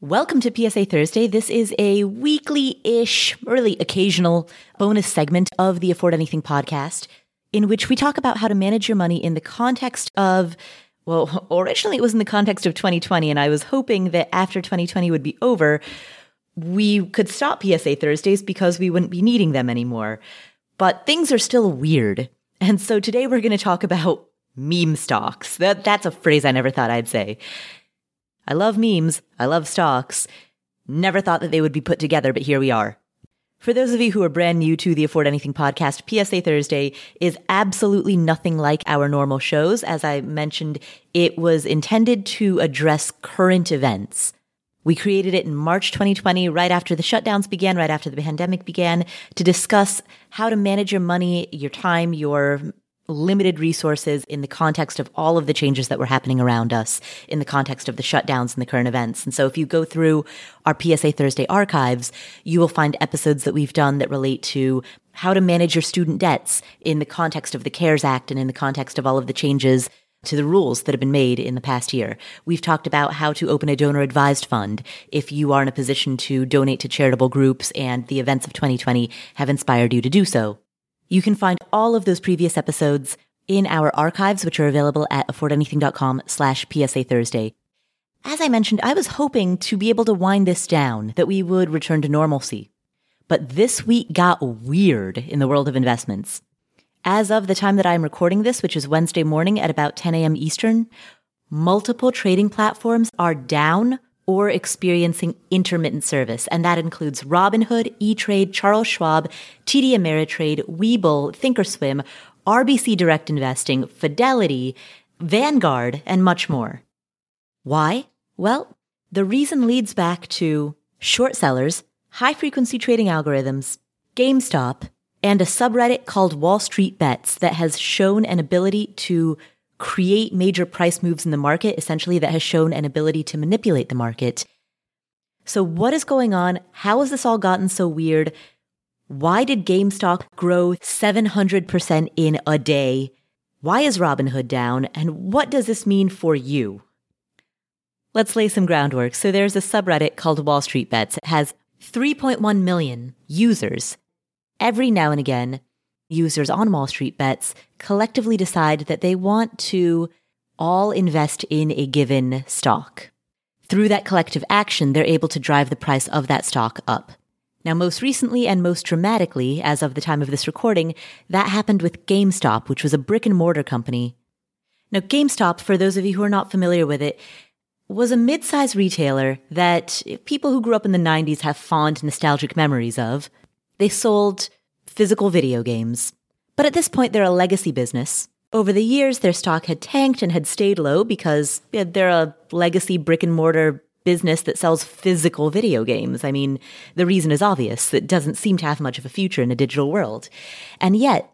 Welcome to PSA Thursday. This is a weekly ish, really occasional bonus segment of the Afford Anything podcast in which we talk about how to manage your money in the context of, well, originally it was in the context of 2020, and I was hoping that after 2020 would be over, we could stop PSA Thursdays because we wouldn't be needing them anymore. But things are still weird. And so today we're going to talk about meme stocks. That, that's a phrase I never thought I'd say. I love memes. I love stocks. Never thought that they would be put together, but here we are. For those of you who are brand new to the Afford Anything podcast, PSA Thursday is absolutely nothing like our normal shows. As I mentioned, it was intended to address current events. We created it in March 2020, right after the shutdowns began, right after the pandemic began, to discuss how to manage your money, your time, your limited resources in the context of all of the changes that were happening around us, in the context of the shutdowns and the current events. And so if you go through our PSA Thursday archives, you will find episodes that we've done that relate to how to manage your student debts in the context of the CARES Act and in the context of all of the changes to the rules that have been made in the past year. We've talked about how to open a donor advised fund if you are in a position to donate to charitable groups and the events of 2020 have inspired you to do so. You can find all of those previous episodes in our archives, which are available at affordanything.com slash PSA Thursday. As I mentioned, I was hoping to be able to wind this down, that we would return to normalcy. But this week got weird in the world of investments. As of the time that I'm recording this, which is Wednesday morning at about 10 a.m. Eastern, multiple trading platforms are down or experiencing intermittent service. And that includes Robinhood, E-Trade, Charles Schwab, TD Ameritrade, Webull, Thinkorswim, RBC Direct Investing, Fidelity, Vanguard, and much more. Why? Well, the reason leads back to short sellers, high frequency trading algorithms, GameStop, and a subreddit called Wall Street Bets that has shown an ability to create major price moves in the market, essentially, that has shown an ability to manipulate the market. So, what is going on? How has this all gotten so weird? Why did GameStop grow 700% in a day? Why is Robinhood down? And what does this mean for you? Let's lay some groundwork. So, there's a subreddit called Wall Street Bets. It has 3.1 million users. Every now and again, users on Wall Street Bets collectively decide that they want to all invest in a given stock. Through that collective action, they're able to drive the price of that stock up. Now, most recently and most dramatically, as of the time of this recording, that happened with GameStop, which was a brick and mortar company. Now, GameStop, for those of you who are not familiar with it, was a mid-sized retailer that people who grew up in the 90s have fond nostalgic memories of. They sold physical video games. But at this point, they're a legacy business. Over the years, their stock had tanked and had stayed low because they're a legacy brick and mortar business that sells physical video games. I mean, the reason is obvious. It doesn't seem to have much of a future in a digital world. And yet,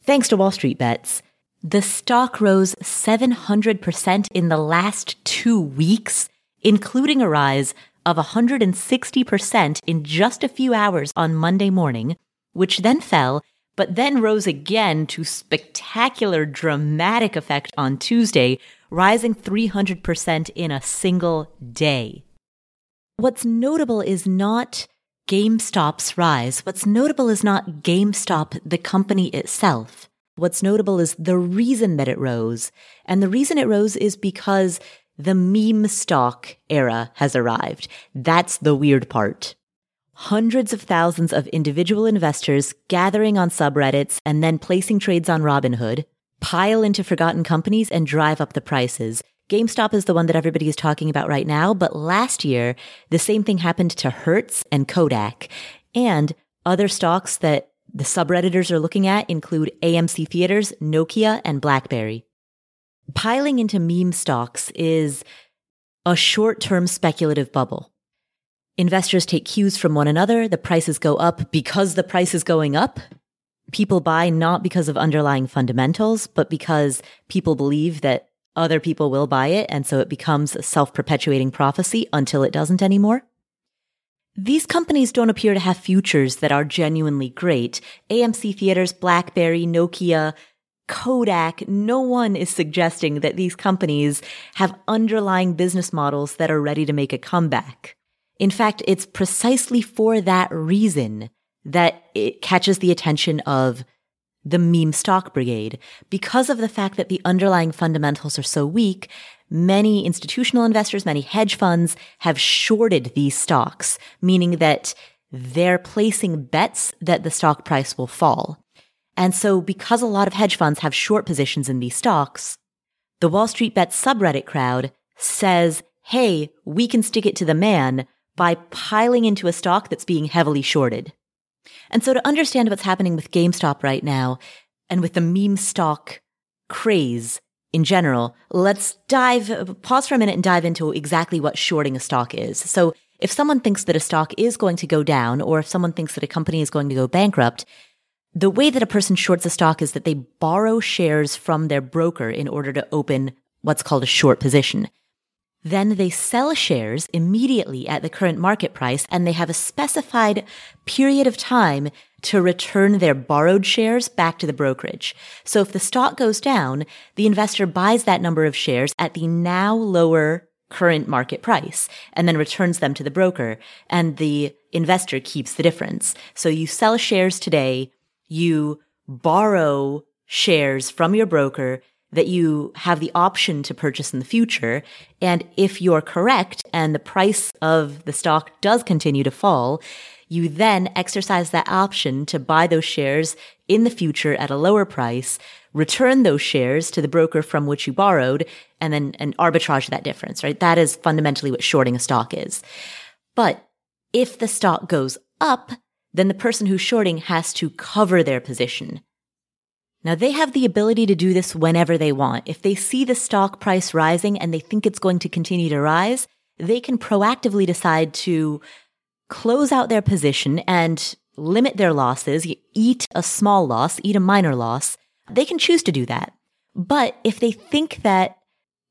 thanks to Wall Street bets, the stock rose 700% in the last two weeks, including a rise of 160% in just a few hours on Monday morning which then fell, but then rose again to spectacular dramatic effect on Tuesday, rising 300% in a single day. What's notable is not GameStop's rise. What's notable is not GameStop, the company itself. What's notable is the reason that it rose. And the reason it rose is because the meme stock era has arrived. That's the weird part hundreds of thousands of individual investors gathering on subreddits and then placing trades on Robinhood, pile into forgotten companies and drive up the prices. GameStop is the one that everybody is talking about right now, but last year, the same thing happened to Hertz and Kodak. And other stocks that the subredditors are looking at include AMC Theaters, Nokia, and BlackBerry. Piling into meme stocks is a short term speculative bubble. Investors take cues from one another. The prices go up because the price is going up. People buy not because of underlying fundamentals, but because people believe that other people will buy it. And so it becomes a self perpetuating prophecy until it doesn't anymore. These companies don't appear to have futures that are genuinely great. AMC Theaters, BlackBerry, Nokia, Kodak, no one is suggesting that these companies have underlying business models that are ready to make a comeback. In fact, it's precisely for that reason that it catches the attention of the meme stock brigade. Because of the fact that the underlying fundamentals are so weak, many institutional investors, many hedge funds have shorted these stocks, meaning that they're placing bets that the stock price will fall. And so because a lot of hedge funds have short positions in these stocks, the Wall Street Bet subreddit crowd says, Hey, we can stick it to the man by piling into a stock that's being heavily shorted. And so to understand what's happening with GameStop right now and with the meme stock craze in general, let's dive, pause for a minute and dive into exactly what shorting a stock is. So if someone thinks that a stock is going to go down or if someone thinks that a company is going to go bankrupt, the way that a person shorts a stock is that they borrow shares from their broker in order to open what's called a short position. Then they sell shares immediately at the current market price and they have a specified period of time to return their borrowed shares back to the brokerage. So if the stock goes down, the investor buys that number of shares at the now lower current market price and then returns them to the broker and the investor keeps the difference. So you sell shares today, you borrow shares from your broker that you have the option to purchase in the future. And if you're correct and the price of the stock does continue to fall, you then exercise that option to buy those shares in the future at a lower price, return those shares to the broker from which you borrowed, and then and arbitrage that difference, right? That is fundamentally what shorting a stock is. But if the stock goes up, then the person who's shorting has to cover their position. Now they have the ability to do this whenever they want. If they see the stock price rising and they think it's going to continue to rise, they can proactively decide to close out their position and limit their losses, eat a small loss, eat a minor loss. They can choose to do that. But if they think that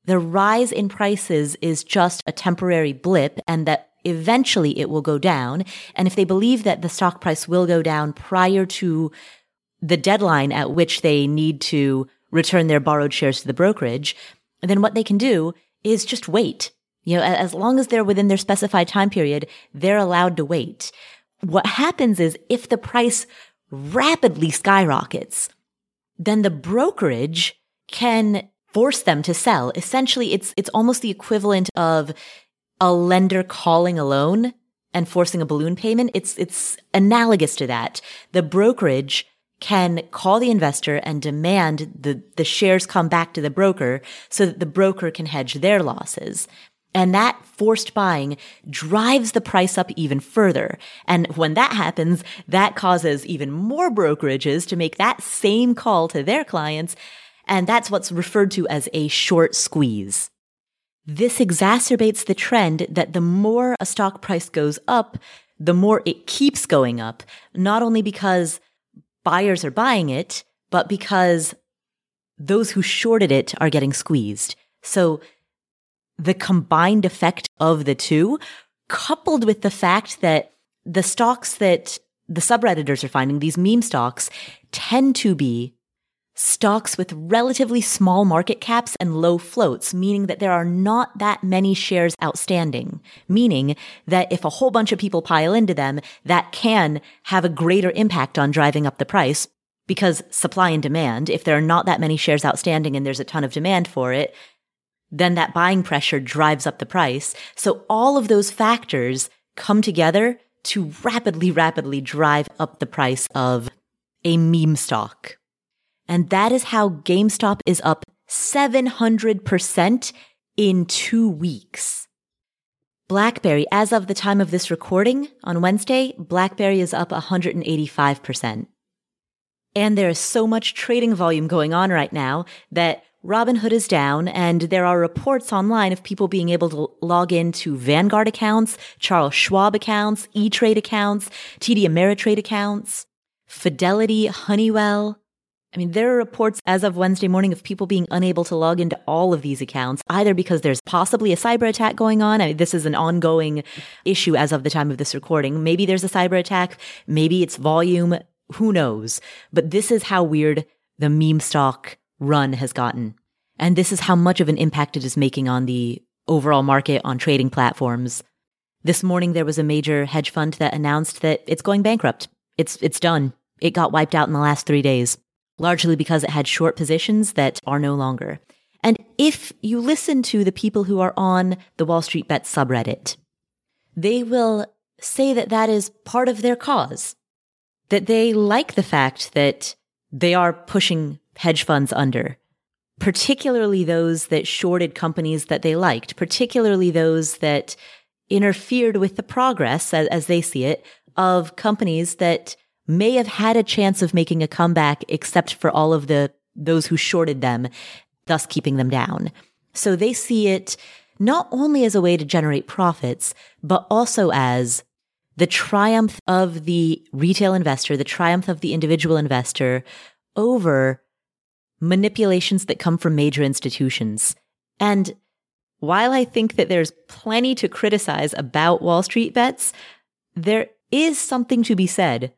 the rise in prices is just a temporary blip and that eventually it will go down, and if they believe that the stock price will go down prior to the deadline at which they need to return their borrowed shares to the brokerage, then what they can do is just wait. You know, as long as they're within their specified time period, they're allowed to wait. What happens is if the price rapidly skyrockets, then the brokerage can force them to sell. Essentially, it's, it's almost the equivalent of a lender calling a loan and forcing a balloon payment. It's, it's analogous to that. The brokerage can call the investor and demand the, the shares come back to the broker so that the broker can hedge their losses. And that forced buying drives the price up even further. And when that happens, that causes even more brokerages to make that same call to their clients. And that's what's referred to as a short squeeze. This exacerbates the trend that the more a stock price goes up, the more it keeps going up, not only because buyers are buying it, but because those who shorted it are getting squeezed. So the combined effect of the two, coupled with the fact that the stocks that the subredditors are finding, these meme stocks, tend to be stocks with relatively small market caps and low floats, meaning that there are not that many shares outstanding, meaning that if a whole bunch of people pile into them, that can have a greater impact on driving up the price because supply and demand, if there are not that many shares outstanding and there's a ton of demand for it, then that buying pressure drives up the price. So all of those factors come together to rapidly, rapidly drive up the price of a meme stock. And that is how GameStop is up 700% in two weeks. BlackBerry, as of the time of this recording on Wednesday, BlackBerry is up 185%. And there is so much trading volume going on right now that Robinhood is down and there are reports online of people being able to log into Vanguard accounts, Charles Schwab accounts, E-Trade accounts, TD Ameritrade accounts, Fidelity, Honeywell, I mean, there are reports as of Wednesday morning of people being unable to log into all of these accounts, either because there's possibly a cyber attack going on. I mean, this is an ongoing issue as of the time of this recording. Maybe there's a cyber attack. Maybe it's volume. Who knows? But this is how weird the meme stock run has gotten. And this is how much of an impact it is making on the overall market on trading platforms. This morning, there was a major hedge fund that announced that it's going bankrupt. It's, it's done. It got wiped out in the last three days, largely because it had short positions that are no longer. And if you listen to the people who are on the Wall Street Bet subreddit, they will say that that is part of their cause, that they like the fact that they are pushing hedge funds under, particularly those that shorted companies that they liked, particularly those that interfered with the progress, as, as they see it, of companies that may have had a chance of making a comeback, except for all of the those who shorted them, thus keeping them down. So they see it not only as a way to generate profits, but also as the triumph of the retail investor, the triumph of the individual investor over manipulations that come from major institutions. And while I think that there's plenty to criticize about Wall Street bets, there is something to be said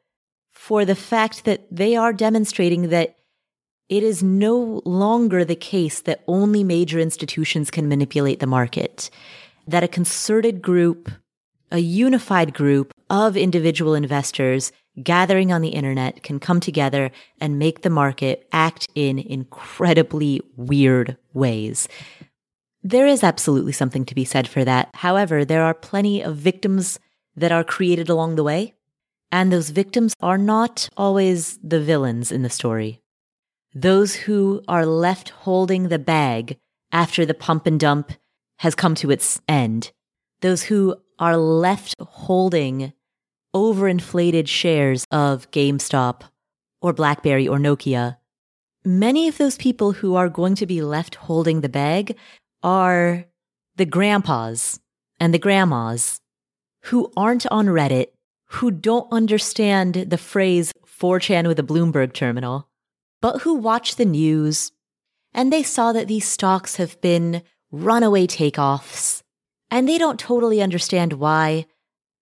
for the fact that they are demonstrating that it is no longer the case that only major institutions can manipulate the market, that a concerted group, a unified group of individual investors gathering on the internet can come together and make the market act in incredibly weird ways. There is absolutely something to be said for that. However, there are plenty of victims that are created along the way, and those victims are not always the villains in the story. Those who are left holding the bag after the pump and dump has come to its end. Those who are left holding overinflated shares of GameStop or BlackBerry or Nokia. Many of those people who are going to be left holding the bag are the grandpas and the grandmas who aren't on Reddit, who don't understand the phrase 4chan with a Bloomberg terminal, but who watch the news and they saw that these stocks have been runaway takeoffs and they don't totally understand why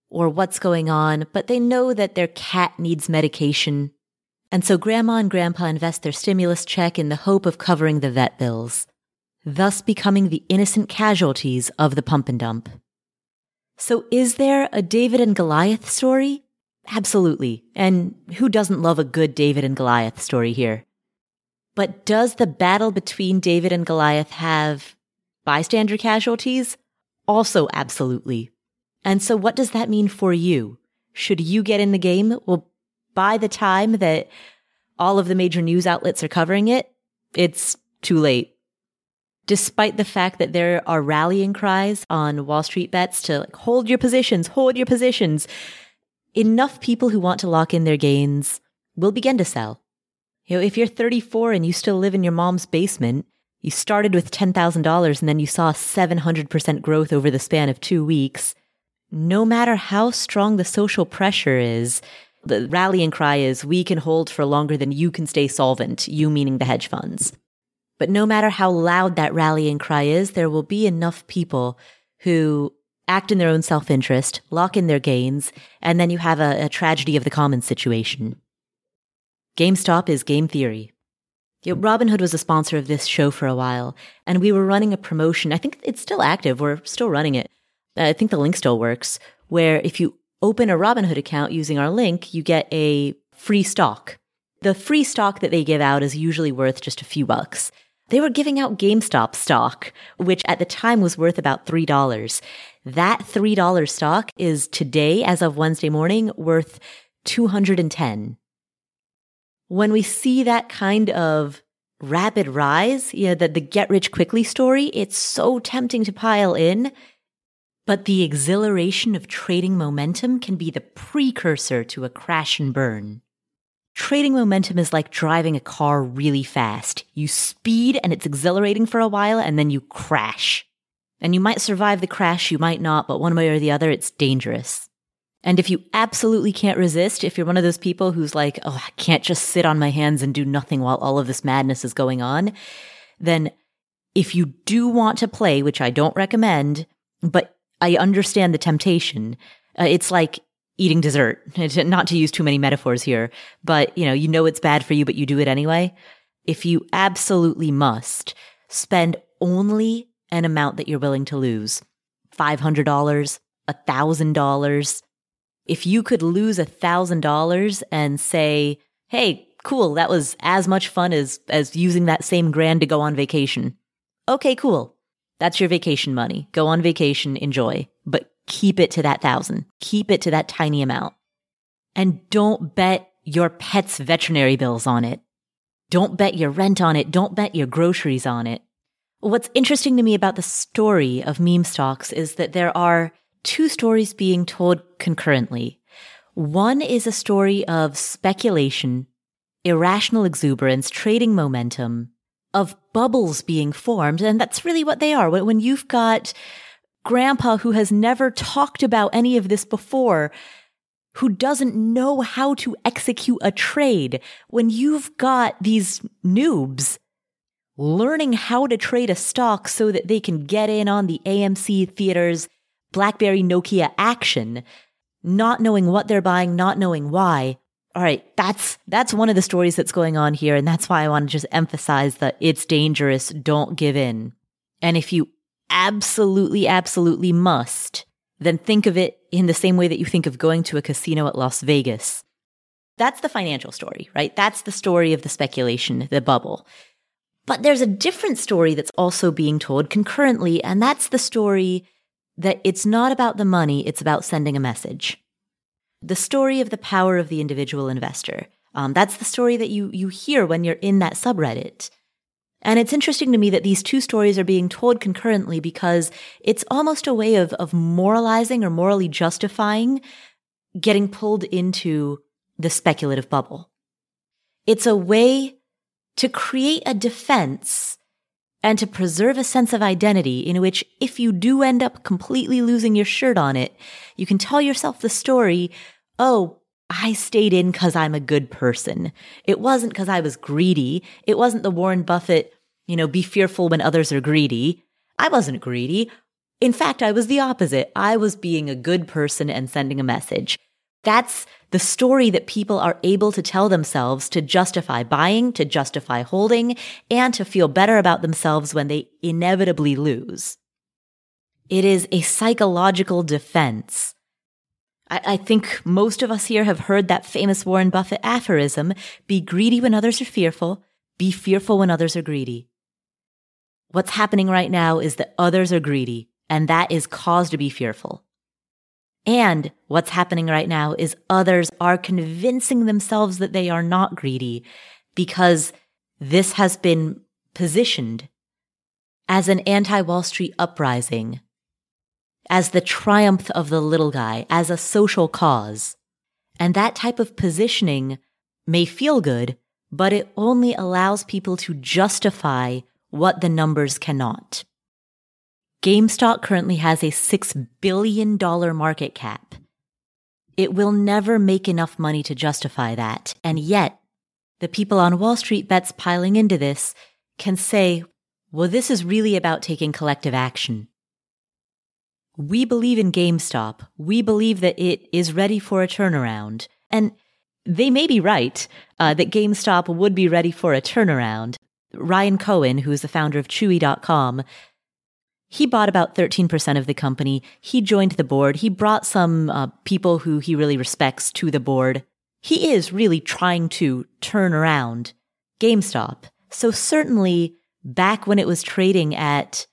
or what's going on, but they know that their cat needs medication. And so grandma and grandpa invest their stimulus check in the hope of covering the vet bills, thus becoming the innocent casualties of the pump and dump. So is there a David and Goliath story? Absolutely. And who doesn't love a good David and Goliath story here? But does the battle between David and Goliath have bystander casualties? Also, absolutely. And so what does that mean for you? Should you get in the game? Well, by the time that all of the major news outlets are covering it, it's too late. Despite the fact that there are rallying cries on Wall Street bets to like, hold your positions, hold your positions, enough people who want to lock in their gains will begin to sell. You know, if you're 34 and you still live in your mom's basement, you started with $10,000 and then you saw 700% growth over the span of two weeks no matter how strong the social pressure is, the rallying cry is we can hold for longer than you can stay solvent, you meaning the hedge funds. But no matter how loud that rallying cry is, there will be enough people who act in their own self interest, lock in their gains, and then you have a, a, tragedy of the commons situation. GameStop is game theory. You Robinhood was a sponsor of this show for a while, and we were running a promotion. I think it's still active. We're still running it I think the link still works, where if you open a Robinhood account using our link, you get a free stock. The free stock that they give out is usually worth just a few bucks. They were giving out GameStop stock, which at the time was worth about $3. That $3 stock is today, as of Wednesday morning, worth 210. When we see that kind of rapid rise, you know, the, the get rich quickly story, it's so tempting to pile in but the exhilaration of trading momentum can be the precursor to a crash and burn. Trading momentum is like driving a car really fast. You speed and it's exhilarating for a while and then you crash. And you might survive the crash, you might not, but one way or the other, it's dangerous. And if you absolutely can't resist, if you're one of those people who's like, oh, I can't just sit on my hands and do nothing while all of this madness is going on, then if you do want to play, which I don't recommend, but I understand the temptation. Uh, it's like eating dessert. Not to use too many metaphors here, but you know, you know it's bad for you, but you do it anyway. if you absolutely must, spend only an amount that you're willing to lose. $500, $1,000. If you could lose $1,000 and say, hey, cool, that was as much fun as, as using that same grand to go on vacation. Okay, cool. That's your vacation money. Go on vacation, enjoy, keep it to that thousand. Keep it to that tiny amount. And don't bet your pet's veterinary bills on it. Don't bet your rent on it. Don't bet your groceries on it. What's interesting to me about the story of meme stocks is that there are two stories being told concurrently. One is a story of speculation, irrational exuberance, trading momentum, of bubbles being formed. And that's really what they are. When you've got grandpa who has never talked about any of this before, who doesn't know how to execute a trade, when you've got these noobs learning how to trade a stock so that they can get in on the AMC theaters, Blackberry Nokia action, not knowing what they're buying, not knowing why. All right, that's that's one of the stories that's going on here and that's why I want to just emphasize that it's dangerous, don't give in. And if you absolutely absolutely must, then think of it in the same way that you think of going to a casino at Las Vegas. That's the financial story, right? That's the story of the speculation, the bubble. But there's a different story that's also being told concurrently, and that's the story that it's not about the money, it's about sending a message. The story of the power of the individual investor. Um, that's the story that you, you hear when you're in that subreddit. And it's interesting to me that these two stories are being told concurrently because it's almost a way of, of moralizing or morally justifying getting pulled into the speculative bubble. It's a way to create a defense and to preserve a sense of identity in which if you do end up completely losing your shirt on it, you can tell yourself the story, oh, I stayed in because I'm a good person. It wasn't because I was greedy. It wasn't the Warren Buffett, you know, be fearful when others are greedy. I wasn't greedy. In fact, I was the opposite. I was being a good person and sending a message. That's the story that people are able to tell themselves to justify buying, to justify holding, and to feel better about themselves when they inevitably lose. It is a psychological defense. I, I, think most of us here have heard that famous Warren Buffett aphorism be greedy when others are fearful, be fearful when others are greedy. What's happening right now is that others are greedy, and that is cause to be fearful. And what's happening right now is others are convincing themselves that they are not greedy because this has been positioned as an anti Wall Street uprising, as the triumph of the little guy, as a social cause. And that type of positioning may feel good, but it only allows people to justify what the numbers cannot. GameStop currently has a $6 billion market cap. It will never make enough money to justify that. And yet, the people on Wall Street bets piling into this can say, well, this is really about taking collective action. We believe in GameStop. We believe that it is ready for a turnaround. And they may be right uh, that GameStop would be ready for a turnaround. Ryan Cohen, who is the founder of Chewy.com, he bought about 13% of the company. He joined the board. He brought some uh, people who he really respects to the board. He is really trying to turn around GameStop. So certainly back when it was trading at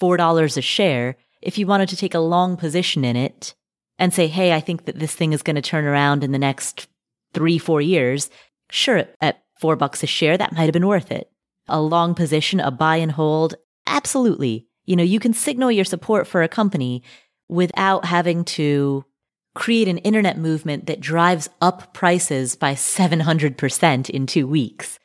$4 a share, if you wanted to take a long position in it and say, Hey, I think that this thing is going to turn around in the next three, four years. Sure. At four bucks a share, that might have been worth it. A long position, a buy and hold. Absolutely. You know, you can signal your support for a company without having to create an internet movement that drives up prices by 700% in two weeks.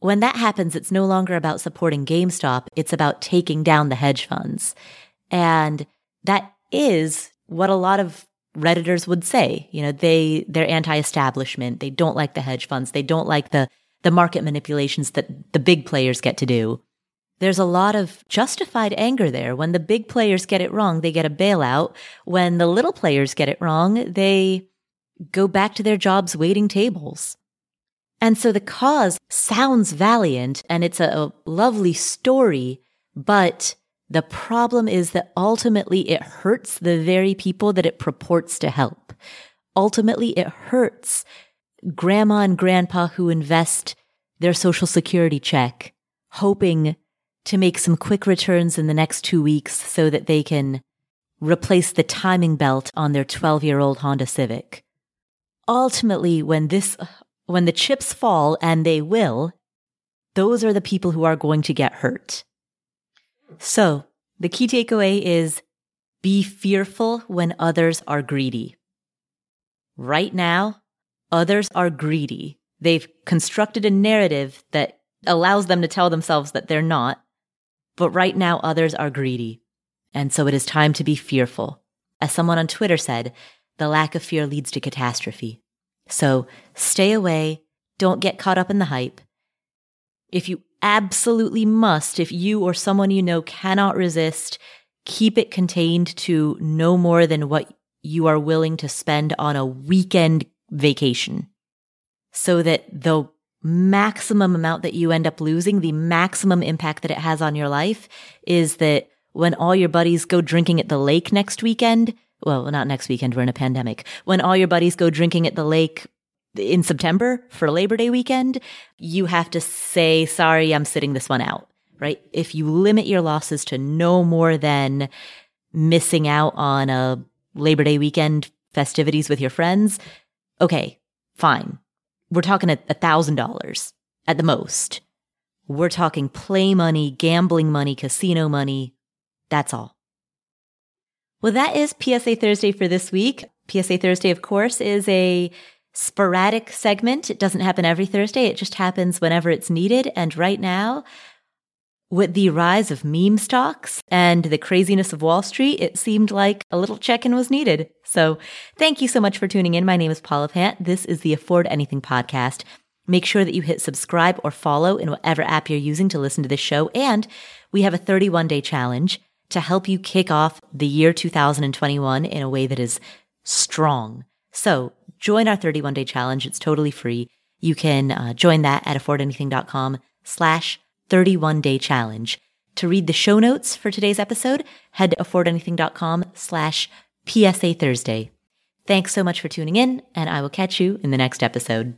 When that happens, it's no longer about supporting GameStop. It's about taking down the hedge funds. And that is what a lot of Redditors would say. You know, they, they're anti-establishment. They don't like the hedge funds. They don't like the, the market manipulations that the big players get to do there's a lot of justified anger there. When the big players get it wrong, they get a bailout. When the little players get it wrong, they go back to their jobs waiting tables. And so the cause sounds valiant and it's a, a lovely story, but the problem is that ultimately it hurts the very people that it purports to help. Ultimately, it hurts grandma and grandpa who invest their social security check, hoping to make some quick returns in the next two weeks so that they can replace the timing belt on their 12 year old Honda Civic. Ultimately, when this, when the chips fall, and they will, those are the people who are going to get hurt. So the key takeaway is be fearful when others are greedy. Right now, others are greedy. They've constructed a narrative that allows them to tell themselves that they're not. But right now, others are greedy. And so it is time to be fearful. As someone on Twitter said, the lack of fear leads to catastrophe. So stay away. Don't get caught up in the hype. If you absolutely must, if you or someone you know cannot resist, keep it contained to no more than what you are willing to spend on a weekend vacation so that the maximum amount that you end up losing, the maximum impact that it has on your life is that when all your buddies go drinking at the lake next weekend, well, not next weekend, we're in a pandemic. When all your buddies go drinking at the lake in September for Labor Day weekend, you have to say, sorry, I'm sitting this one out, right? If you limit your losses to no more than missing out on a Labor Day weekend festivities with your friends, okay, fine we're talking a thousand dollars at the most. We're talking play money, gambling money, casino money. That's all. Well, that is PSA Thursday for this week. PSA Thursday, of course, is a sporadic segment. It doesn't happen every Thursday. It just happens whenever it's needed. And right now, with the rise of meme stocks and the craziness of Wall Street, it seemed like a little check in was needed. So thank you so much for tuning in. My name is Paula Pant. This is the Afford Anything podcast. Make sure that you hit subscribe or follow in whatever app you're using to listen to this show. And we have a 31 day challenge to help you kick off the year 2021 in a way that is strong. So join our 31 day challenge. It's totally free. You can uh, join that at affordanything.com slash 31 day challenge. To read the show notes for today's episode, head to affordanything.com slash PSA Thursday. Thanks so much for tuning in, and I will catch you in the next episode.